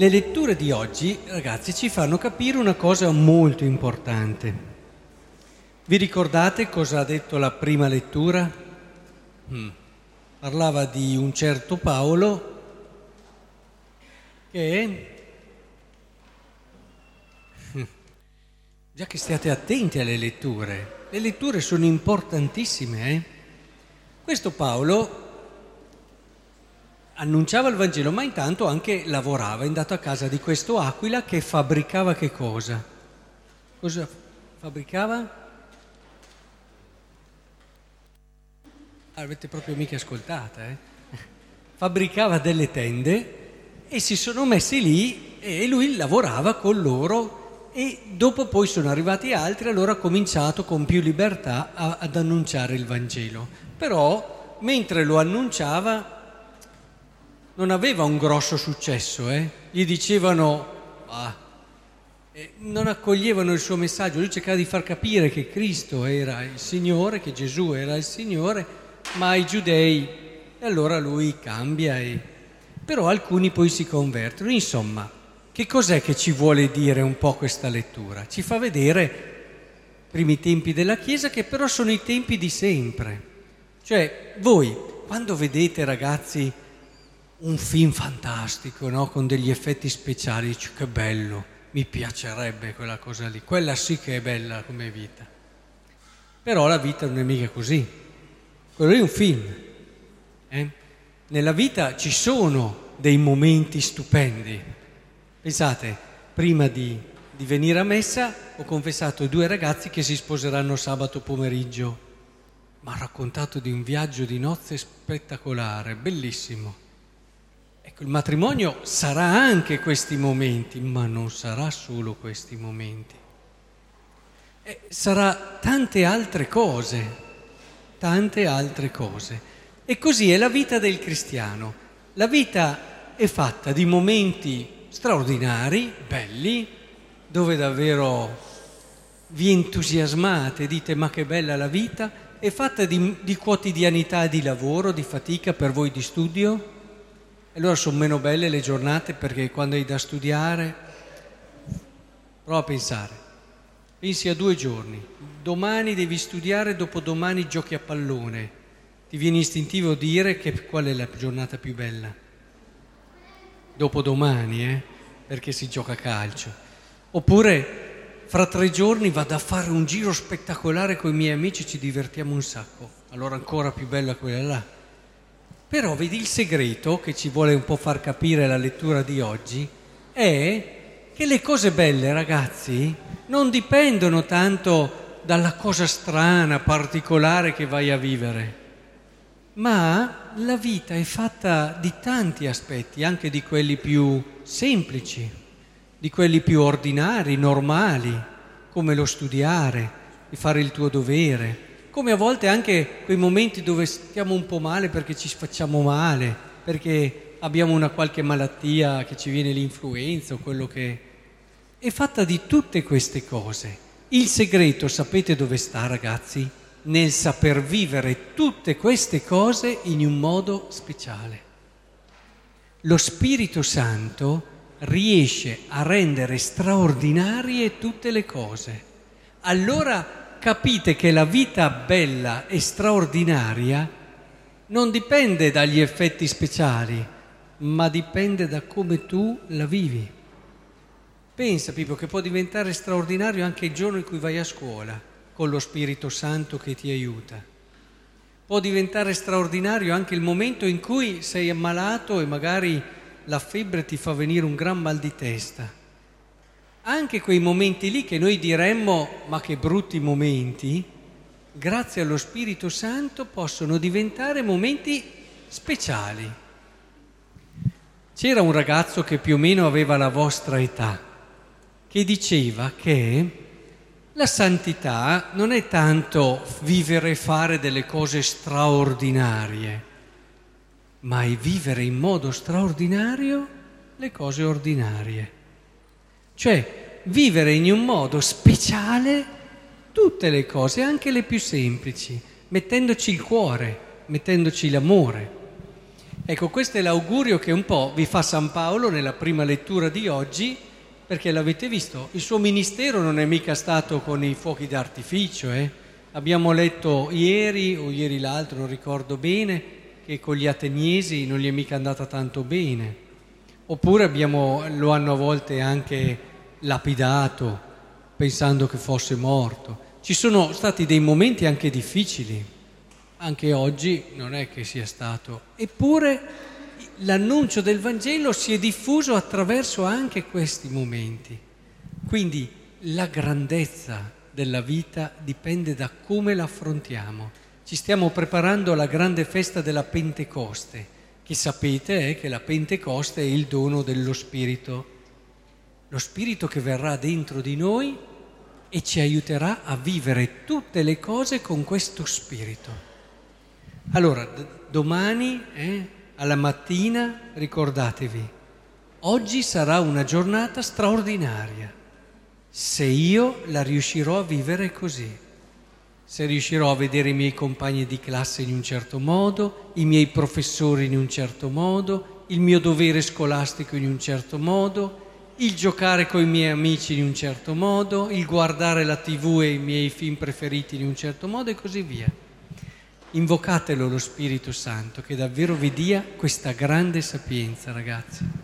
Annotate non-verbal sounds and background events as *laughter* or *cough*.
le letture di oggi, ragazzi, ci fanno capire una cosa molto importante. Vi ricordate cosa ha detto la prima lettura? Hmm. Parlava di un certo Paolo che... Hmm. Già che stiate attenti alle letture, le letture sono importantissime. Eh? Questo Paolo annunciava il Vangelo, ma intanto anche lavorava, è andato a casa di questo Aquila che fabbricava che cosa? Cosa fabbricava? Ah, avete proprio mica ascoltata, eh? *laughs* Fabbricava delle tende e si sono messi lì e lui lavorava con loro e dopo poi sono arrivati altri, allora ha cominciato con più libertà a, ad annunciare il Vangelo. Però mentre lo annunciava non aveva un grosso successo, eh? gli dicevano, ah, eh, non accoglievano il suo messaggio, lui cercava di far capire che Cristo era il Signore, che Gesù era il Signore, ma i giudei, e allora lui cambia, e... però alcuni poi si convertono. Insomma, che cos'è che ci vuole dire un po' questa lettura? Ci fa vedere i primi tempi della Chiesa che però sono i tempi di sempre. Cioè, voi, quando vedete ragazzi un film fantastico, no? con degli effetti speciali, dici che bello, mi piacerebbe quella cosa lì, quella sì che è bella come vita. Però la vita non è mica così, quello lì è un film. Eh? Nella vita ci sono dei momenti stupendi. Pensate, prima di, di venire a messa ho confessato due ragazzi che si sposeranno sabato pomeriggio. Mi ha raccontato di un viaggio di nozze spettacolare, bellissimo il matrimonio sarà anche questi momenti, ma non sarà solo questi momenti. Eh, sarà tante altre cose, tante altre cose. E così è la vita del cristiano. La vita è fatta di momenti straordinari, belli, dove davvero vi entusiasmate, dite ma che bella la vita, è fatta di, di quotidianità di lavoro, di fatica per voi di studio, allora sono meno belle le giornate perché quando hai da studiare, prova a pensare, pensi a due giorni, domani devi studiare, dopodomani giochi a pallone, ti viene istintivo dire che qual è la giornata più bella? Dopodomani, eh? Perché si gioca a calcio. Oppure fra tre giorni vado a fare un giro spettacolare con i miei amici, ci divertiamo un sacco. Allora ancora più bella quella là. Però vedi il segreto che ci vuole un po' far capire la lettura di oggi è che le cose belle, ragazzi, non dipendono tanto dalla cosa strana, particolare che vai a vivere, ma la vita è fatta di tanti aspetti, anche di quelli più semplici, di quelli più ordinari, normali, come lo studiare, di fare il tuo dovere, come a volte anche quei momenti dove stiamo un po' male perché ci facciamo male, perché abbiamo una qualche malattia che ci viene l'influenza o quello che... È fatta di tutte queste cose. Il segreto, sapete dove sta ragazzi? Nel saper vivere tutte queste cose in un modo speciale. Lo Spirito Santo riesce a rendere straordinarie tutte le cose. Allora capite che la vita bella e straordinaria non dipende dagli effetti speciali, ma dipende da come tu la vivi. Pensa, Pippo, che può diventare straordinario anche il giorno in cui vai a scuola, con lo Spirito Santo che ti aiuta. Può diventare straordinario anche il momento in cui sei ammalato e magari la febbre ti fa venire un gran mal di testa anche quei momenti lì che noi diremmo ma che brutti momenti, grazie allo Spirito Santo possono diventare momenti speciali. C'era un ragazzo che più o meno aveva la vostra età, che diceva che la santità non è tanto vivere e fare delle cose straordinarie, ma è vivere in modo straordinario le cose ordinarie. Cioè vivere in un modo speciale tutte le cose, anche le più semplici, mettendoci il cuore, mettendoci l'amore. Ecco, questo è l'augurio che un po' vi fa San Paolo nella prima lettura di oggi, perché l'avete visto, il suo ministero non è mica stato con i fuochi d'artificio, eh? Abbiamo letto ieri o ieri l'altro, non ricordo bene, che con gli ateniesi non gli è mica andata tanto bene. Oppure abbiamo, lo hanno a volte anche lapidato, pensando che fosse morto. Ci sono stati dei momenti anche difficili, anche oggi non è che sia stato. Eppure l'annuncio del Vangelo si è diffuso attraverso anche questi momenti. Quindi la grandezza della vita dipende da come la affrontiamo. Ci stiamo preparando alla grande festa della Pentecoste, che sapete è che la Pentecoste è il dono dello Spirito, lo Spirito che verrà dentro di noi e ci aiuterà a vivere tutte le cose con questo Spirito. Allora, d- domani, eh, alla mattina, ricordatevi, oggi sarà una giornata straordinaria se io la riuscirò a vivere così, se riuscirò a vedere i miei compagni di classe in un certo modo, i miei professori in un certo modo, il mio dovere scolastico in un certo modo, il giocare con i miei amici in un certo modo, il guardare la tv e i miei film preferiti in un certo modo e così via. Invocatelo lo Spirito Santo che davvero vi dia questa grande sapienza, ragazzi.